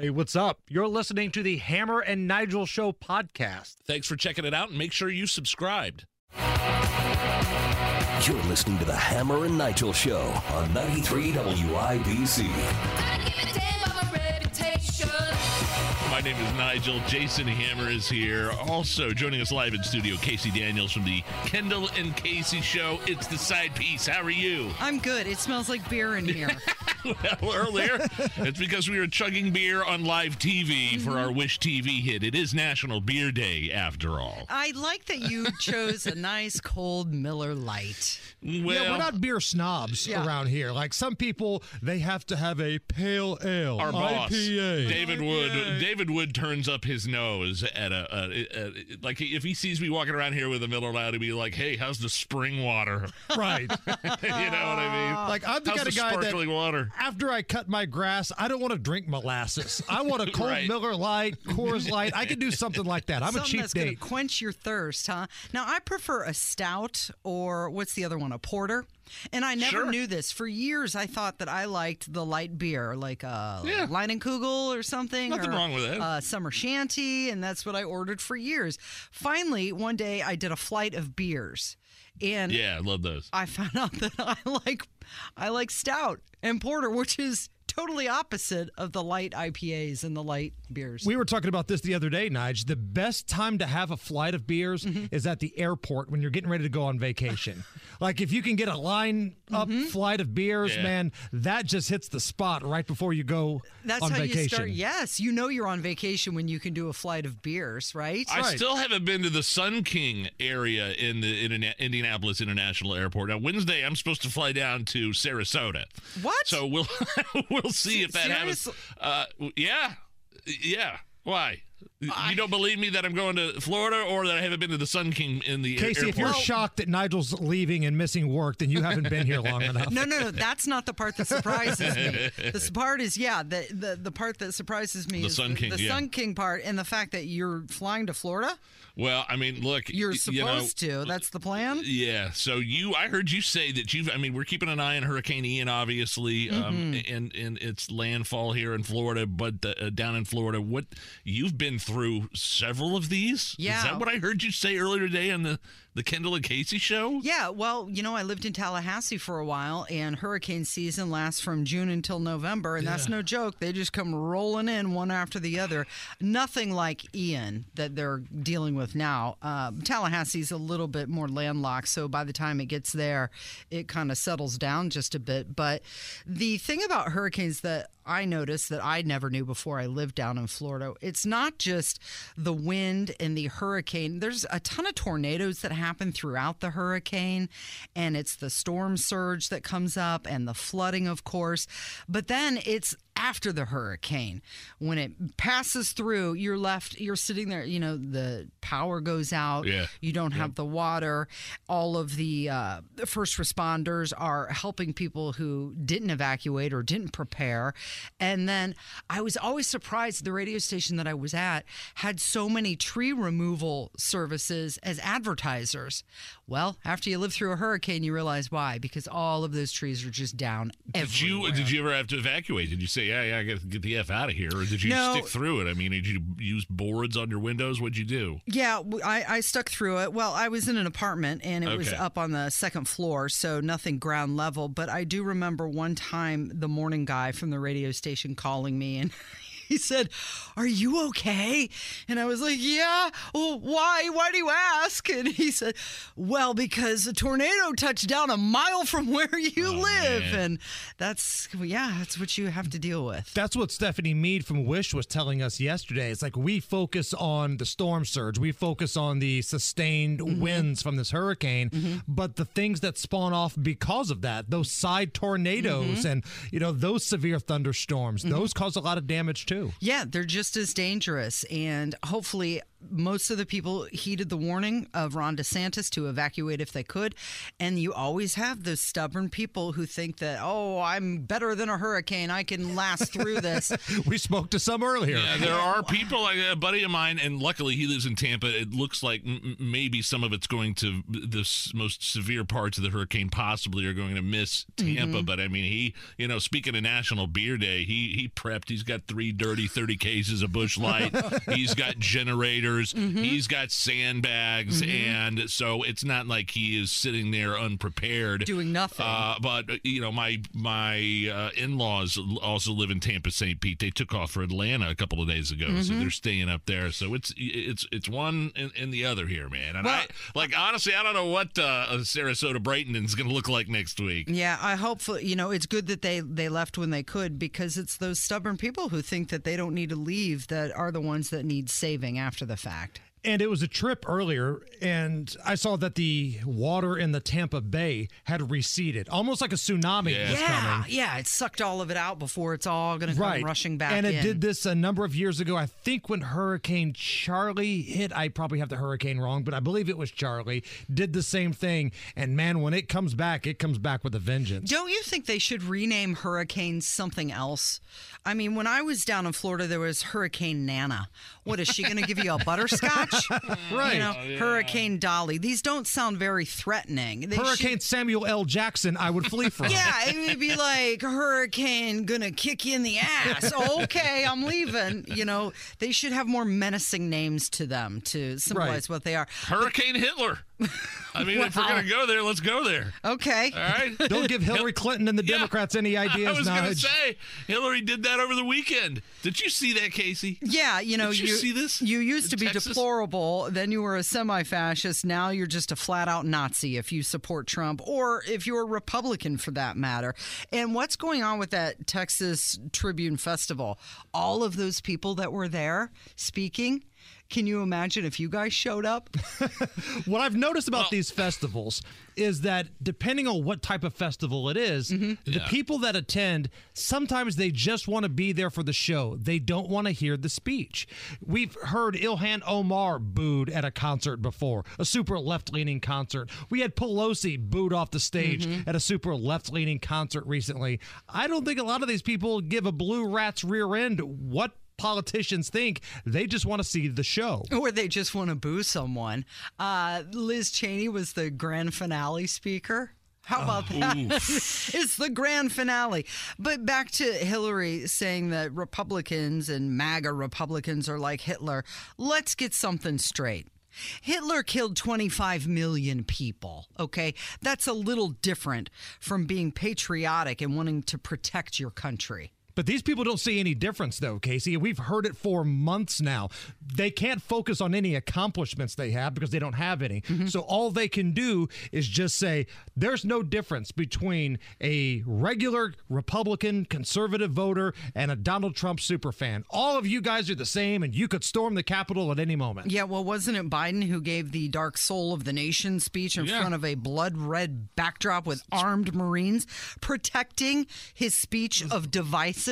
Hey, what's up? You're listening to the Hammer and Nigel Show podcast. Thanks for checking it out and make sure you subscribed. You're listening to the Hammer and Nigel Show on 93 WIBC. My name is Nigel. Jason Hammer is here. Also joining us live in studio, Casey Daniels from the Kendall and Casey Show. It's the side piece. How are you? I'm good. It smells like beer in here. well, earlier, it's because we were chugging beer on live TV for Mm-hmm. our WISH-TV hit. It is National Beer Day, after all. I like that you chose a nice cold Miller Lite. Well, yeah, we're not beer snobs Yeah. around here. Like some people, they have to have a pale ale, our boss, IPA. David Wood. David Wood turns up his nose at a, a, a, like if he sees me walking around here with a Miller Lite, he'd be like, "Hey, how's the spring water?" right. you know what I mean? Like I'm the how's kind the of guy that water? after I cut my grass, I don't want to drink molasses. I want a cold Right. Miller Lite, Coors Light. I can do something like that. I'm Something a cheap that's date. quench your thirst, huh? Now, I prefer a stout or what's the other one? A porter. And I never Sure. knew this. For years, I thought that I liked the light beer, like a Yeah. Leinenkugel or something. Nothing or, wrong with that. Uh, Summer Shandy, and that's what I ordered for years. Finally, one day, I did a flight of beers. And Yeah, I love those. I found out that I like I like stout and porter, which is totally opposite of the light IPAs and the light beers. We were talking about this the other day, Nige. The best time to have a flight of beers Mm-hmm. is at the airport when you're getting ready to go on vacation. like if you can get a line up Mm-hmm. flight of beers, Yeah. man, that just hits the spot right before you go That's on how vacation. you start. Yes, you know you're on vacation when you can do a flight of beers, right? I still haven't been to the Sun King area in the Interna- Indianapolis International Airport. Now Wednesday, I'm supposed to fly down to Sarasota. What? So we'll we'll see if that Serious- happens. Uh, yeah, yeah. Why? You don't believe me that I'm going to Florida, or that I haven't been to the Sun King in the Casey, if you're shocked that Nigel's leaving and missing work, then you haven't been here long enough. no, no, no. That's not the part that surprises me. The part is, yeah, the the, the part that surprises me The is Sun King, the yeah. Sun King part, and the fact that you're flying to Florida. well, I mean, look, You're supposed you know, to. That's the plan. Yeah. So you, I heard you say that you've. I mean, we're keeping an eye on Hurricane Ian, obviously, um, Mm-hmm. and and its landfall here in Florida, but uh, down in Florida, what you've been through several of these. Is Yeah. that what I heard you say earlier today on the the Kendall and Casey show? Yeah, well, you know, I lived in Tallahassee for a while, and hurricane season lasts from June until November, and that's no joke. They just come rolling in one after the other. Nothing like Ian that they're dealing with now. Um, Tallahassee's a little bit more landlocked, so by the time it gets there, it kind of settles down just a bit. But the thing about hurricanes that I noticed that I never knew before I lived down in Florida. It's not just the wind and the hurricane. There's a ton of tornadoes that happen throughout the hurricane, and it's the storm surge that comes up and the flooding, of course. But then it's after the hurricane. When it passes through you're left you're sitting there you know the power goes out. Yeah. you don't have the water. All of the uh, first responders are helping people who didn't evacuate or didn't prepare. And then i was always surprised the radio station that i was at had so many tree removal services as advertisers. Well after you live through a hurricane you realize why because all of those trees are just down Did you did you ever have to evacuate? Did you say, yeah, yeah, I got to get the f out of here, or did you No. stick through it? I mean, did you use boards on your windows? What'd you do? Yeah, I, I stuck through it. Well, I was in an apartment and it was up on the second floor, so nothing ground level. But I do remember one time the morning guy from the radio station calling me and. He said, "Are you okay?" And I was like, "Yeah." Well, why? Why do you ask? And he said, "Well, because a tornado touched down a mile from where you live, man. and that's yeah, that's what you have to deal with." That's what Stephanie Mead from Wish was telling us yesterday. It's like we focus on the storm surge, we focus on the sustained Mm-hmm. winds from this hurricane, but the things that spawn off because of that, those side tornadoes Mm-hmm. and you know those severe thunderstorms, those cause a lot of damage too. Yeah, they're just as dangerous. And hopefully, most of the people heeded the warning of Ron DeSantis to evacuate if they could. And you always have those stubborn people who think that, oh, I'm better than a hurricane. I can last through this. We spoke to some earlier. Yeah, there are people like a buddy of mine, and luckily he lives in Tampa. It looks like m- m- maybe some of it's going to the s- most severe parts of the hurricane possibly are going to miss Tampa. Mm-hmm. But I mean, he, you know, speaking of National Beer Day, he he prepped. He's got three dirty thirty cases of Busch Light. he's got generators. He's got sandbags, and so it's not like he is sitting there unprepared Doing nothing. Uh, but uh, you know, my my uh, in-laws also live in Tampa, St. Pete. They took off for Atlanta a couple of days ago, so they're staying up there. So it's it's it's one and, and the other here, man. And I like honestly, I don't know what uh, Sarasota Bradenton is going to look like next week. Yeah, I hope you know it's good that they they left when they could because it's those stubborn people who think that they don't need to leave that are the ones that need saving after the fact. And it was a trip earlier, and I saw that the water in the Tampa Bay had receded, almost like a tsunami Yeah. was Yeah, coming. yeah, it sucked all of it out before it's all going to come rushing back and it in. did this a number of years ago. I think when Hurricane Charley hit, I probably have the hurricane wrong, but I believe it was Charley, did the same thing. And man, when it comes back, it comes back with a vengeance. Don't you think they should rename hurricanes something else? I mean, when I was down in Florida, there was Hurricane Nana. What is she going to give you a butterscotch? Right. You know, oh, Hurricane Dolly. These don't sound very threatening. They should- Hurricane Samuel L. Jackson, I would flee from. Yeah, it would be like hurricane gonna kick you in the ass. okay, I'm leaving. You know, they should have more menacing names to them to symbolize what they are. Hurricane Hitler. I mean, if we're going to go there, let's go there. Okay. All right. Don't give Hillary Clinton and the Yeah. Democrats any ideas, I was going to say Hillary did that over the weekend. Did you see that, Casey? Yeah, you know, Did you see this You used to be Texas? deplorable, then you were a semi-fascist. Now you're just a flat-out Nazi if you support Trump, or if you're a Republican for that matter. And what's going on with that Texas Tribune Festival? All of those people that were there speaking. Can you imagine if you guys showed up? What I've noticed about these festivals is that depending on what type of festival it is, mm-hmm. the Yeah. people that attend sometimes they just want to be there for the show. They don't want to hear the speech. We've heard Ilhan Omar booed at a concert before, a super left-leaning concert. We had Pelosi booed off the stage mm-hmm. at a super left-leaning concert recently. I don't think a lot of these people give a blue rat's rear end what politicians think. They just want to see the show. or they just want to boo someone. Uh, Liz Cheney was the grand finale speaker. How about that? it's the grand finale. But back to Hillary saying that Republicans and MAGA Republicans are like Hitler. Let's get something straight. Hitler killed 25 million people, okay? That's a little different from being patriotic and wanting to protect your country. But these people don't see any difference, though, Casey. We've heard it for months now. They can't focus on any accomplishments they have because they don't have any. Mm-hmm. So all they can do is just say there's no difference between a regular Republican conservative voter and a Donald Trump superfan. All of you guys are the same, and you could storm the Capitol at any moment. Yeah, well, wasn't it Biden who gave the dark soul of the nation speech in Yeah. front of a blood red backdrop with armed Marines protecting his speech of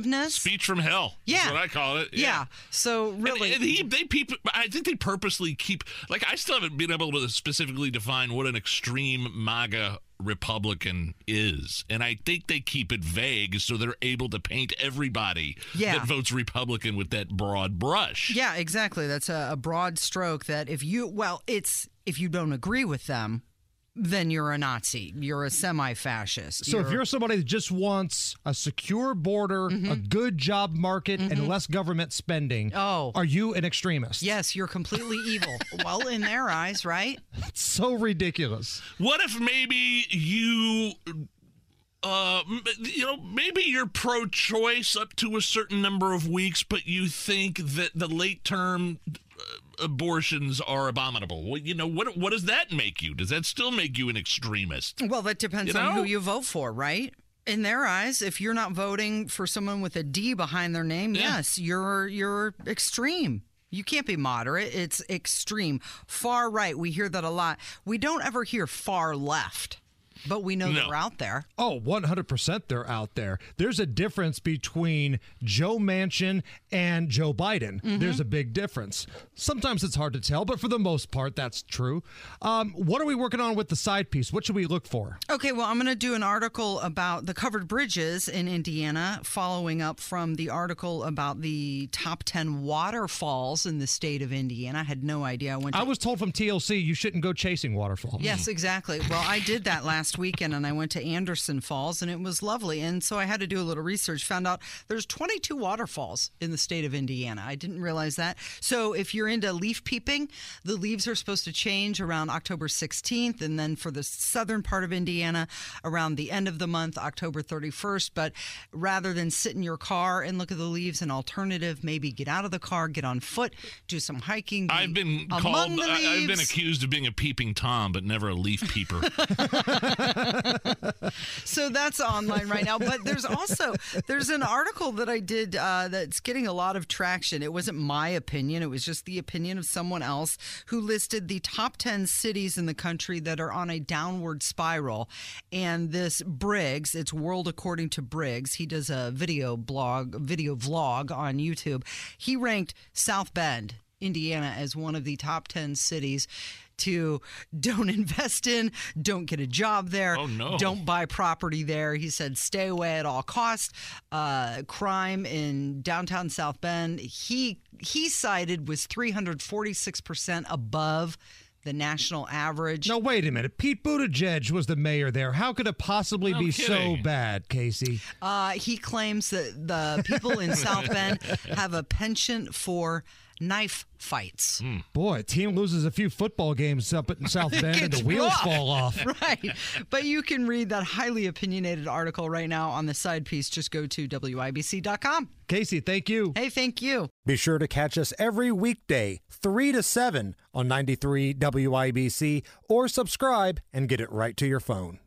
divisiveness? Speech from hell. Yeah. What I call it. Yeah. So really, And, he, they peop, I think they purposely keep like I still haven't been able to specifically define what an extreme MAGA Republican is, and I think they keep it vague so they're able to paint everybody Yeah. that votes Republican with that broad brush. yeah, exactly. That's a, a broad stroke that if you, well, it's if you don't agree with them, then you're a Nazi. You're a semi-fascist. So if you're somebody that just wants a secure border, mm-hmm. a good job market, and mm-hmm. less government spending, Oh. are you an extremist? yes, you're completely evil. well, in their eyes, right? It's so ridiculous. What if maybe you uh you know maybe you're pro-choice up to a certain number of weeks but you think that the late term uh, abortions are abominable well, you know what what does that make you does that still make you an extremist Well, that depends You on who you vote for, right? In their eyes, if you're not voting for someone with a D behind their name, Yeah. yes, you're you're extreme. You can't be moderate. It's extreme. Far right. We hear that a lot. We don't ever hear far left. But we know No. they're out there. Oh, 100% they're out there. There's a difference between Joe Manchin and Joe Biden. There's a big difference. Sometimes it's hard to tell, but for the most part, that's true. Um, what are we working on with the side piece? What should we look for? Okay, well, I'm going to do an article about the covered bridges in Indiana, following up from the article about the top 10 waterfalls in the state of Indiana. I had no idea. I went to I was told from TLC you shouldn't go chasing waterfalls. Yes, exactly. Well, I did that last weekend and I went to Anderson Falls and it was lovely. And so I had to do a little research, found out there's 22 waterfalls in the state of Indiana. I didn't realize that. So if you're into leaf peeping, the leaves are supposed to change around October 16th and then for the southern part of Indiana around the end of the month, October 31st. But rather than sit in your car and look at the leaves, an alternative, maybe get out of the car, get on foot, do some hiking. be I've been called. I, I've been accused of being a peeping tom, but never a leaf peeper. so that's online right now. But there's also there's an article that i did uh, that's getting a lot of traction. It wasn't my opinion. It was just the opinion of someone else who listed the top 10 cities in the country that are on a downward spiral. And this briggs it's world according to briggs. He does a video blog video vlog on youtube. He ranked south bend indiana as one of the top 10 cities to don't invest in, don't get a job there, Oh, no. don't buy property there. He said stay away at all costs. Uh, crime in downtown South Bend, he he cited was 346 percent above the national average. No, wait a minute. Pete Buttigieg was the mayor there. How could it possibly No be so bad, Casey? Uh, he claims that the people in South Bend have a penchant for knife fights. Hmm. Boy, a team loses a few football games up in South Bend and the wheels rough. fall off. Right. But you can read that highly opinionated article right now on the side piece. Just go to WIBC.com. Casey, thank you. Hey, thank you. Be sure to catch us every weekday, 3 to 7 on 93 WIBC or subscribe and get it right to your phone.